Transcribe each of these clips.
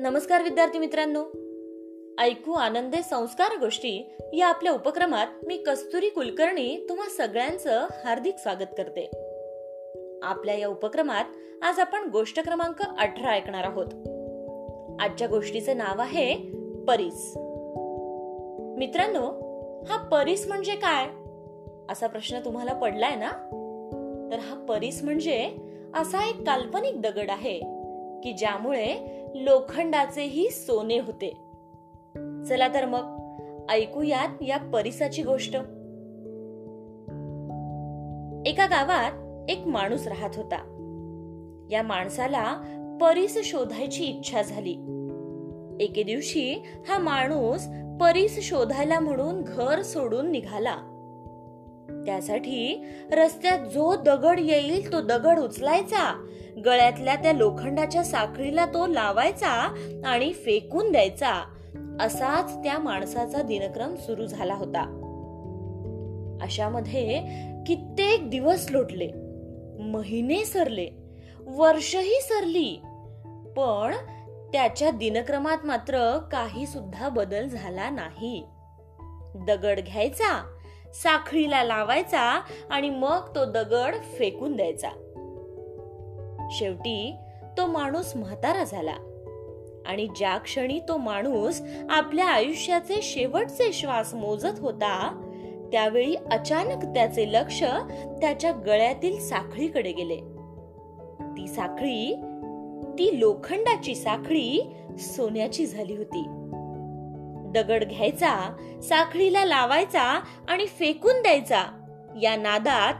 नमस्कार विद्यार्थी मित्रांनो. ऐकू आनंदे संस्कार गोष्टी या आपल्या उपक्रमात मी कस्तुरी कुलकर्णी तुम्हा सगळ्यांचं हार्दिक स्वागत करते. आपल्या या उपक्रमात आज आपण गोष्ट क्रमांक अठरा ऐकणार आहोत. आजच्या गोष्टीचं नाव आहे परीस. मित्रांनो हा परीस म्हणजे काय? असा प्रश्न तुम्हाला पडलाय ना? तर हा परीस म्हणजे असा एक काल्पनिक दगड आहे की ज्यामुळे लोखंडाचेही सोने होते. चला तर मग ऐकूयात या परिसाची गोष्ट. एका गावात एक माणूस राहत होता. या माणसाला परीस शोधायची इच्छा झाली. एके दिवशी हा माणूस परीस शोधायला म्हणून घर सोडून निघाला. त्यासाठी रस्त्यात जो दगड येईल तो दगड उचलायचा गळ्यातल्या त्या लोखंडाच्या साखळीला तो लावायचा आणि फेकून द्यायचा. असाच त्या माणसाचा दिनक्रम सुरू झाला होता. अशामध्ये कित्येक दिवस लोटले. महिने सरले. वर्षही सरली. पण त्याच्या दिनक्रमात मात्र काही सुद्धा बदल झाला नाही. दगड घ्यायचा साखळीला लावायचा आणि मग तो दगड फेकून द्यायचा. शेवटी तो माणूस म्हातारा झाला. आणि ज्या क्षणी तो माणूस आपल्या आयुष्याचे शेवटचे श्वास मोजत होता त्यावेळी अचानक त्याचे लक्ष त्याच्या गळ्यातील साखळीकडे गेले. ती साखळी ती लोखंडाची साखळी सोन्याची झाली होती. दगड घ्यायचा साखळीला लावायचा आणि फेकून द्यायचा या नादात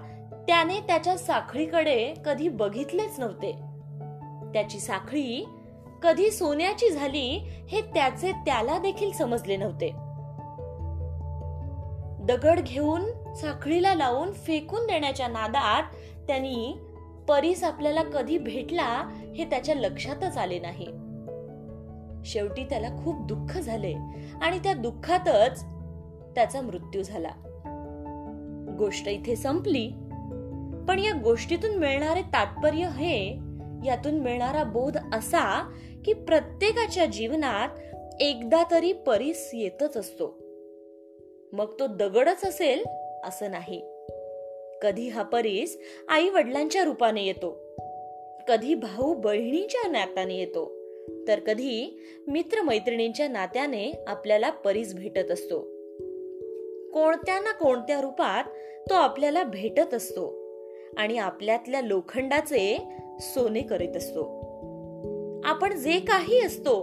त्याने त्याच्या साखळीकडे कधी बघितलेच नव्हते. त्याची साखळी कधी सोन्याची झाली हे त्याचे त्याला देखील समजले नव्हते. दगड घेऊन साखळीला लावून फेकून देण्याच्या नादात त्यांनी परीस आपल्याला कधी भेटला हे त्याच्या लक्षातच आले नाही. शेवटी त्याला खूप दुःख झाले आणि त्या दुःखातच त्याचा मृत्यू झाला. गोष्ट इथे संपली. पण या गोष्टीतून मिळणारे तात्पर्य हे यातून मिळणारा बोध असा की प्रत्येकाच्या जीवनात एकदा तरी परीस येतच असतो. मग तो दगडच असेल असं नाही. कधी हा परीस आई वडिलांच्या रूपाने येतो. कधी भाऊ बहिणीच्या नात्याने येतो. तर कधी मित्रमैत्रिणींच्या नात्याने आपल्याला परीस भेटत असतो. कोणत्या ना कोणत्या रूपात तो आपल्याला भेटत असतो. आणि आपल्यातल्या लोखंडाचे सोने करीत असतो. आपण जे काही असतो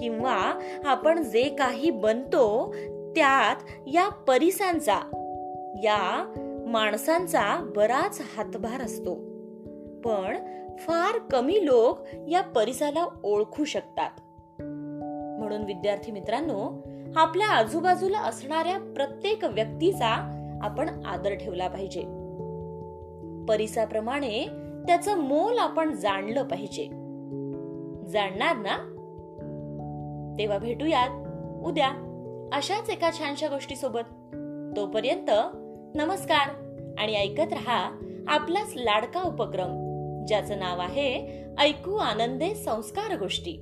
किंवा आपण जे काही बनतो त्यात या परिसांचा या माणसांचा बराच हातभार असतो. पण फार कमी लोक या परिसाला ओळखू शकतात. म्हणून विद्यार्थी मित्रांनो आपल्या आजूबाजूला असणाऱ्या प्रत्येक व्यक्तीचा आपण आदर ठेवला पाहिजे. परिसाप्रमाणे त्याचं मोल आपण जाणलं पाहिजे. जाणणार ना? तेव्हा भेटूयात. उद्या अशाच एका छानशा गोष्टी सोबत तोपर्यंत नमस्कार आणि ऐकत रहा आपलाच लाडका उपक्रम ज्याचं नाव आहे ऐकू आनंदे संस्कार गोष्टी.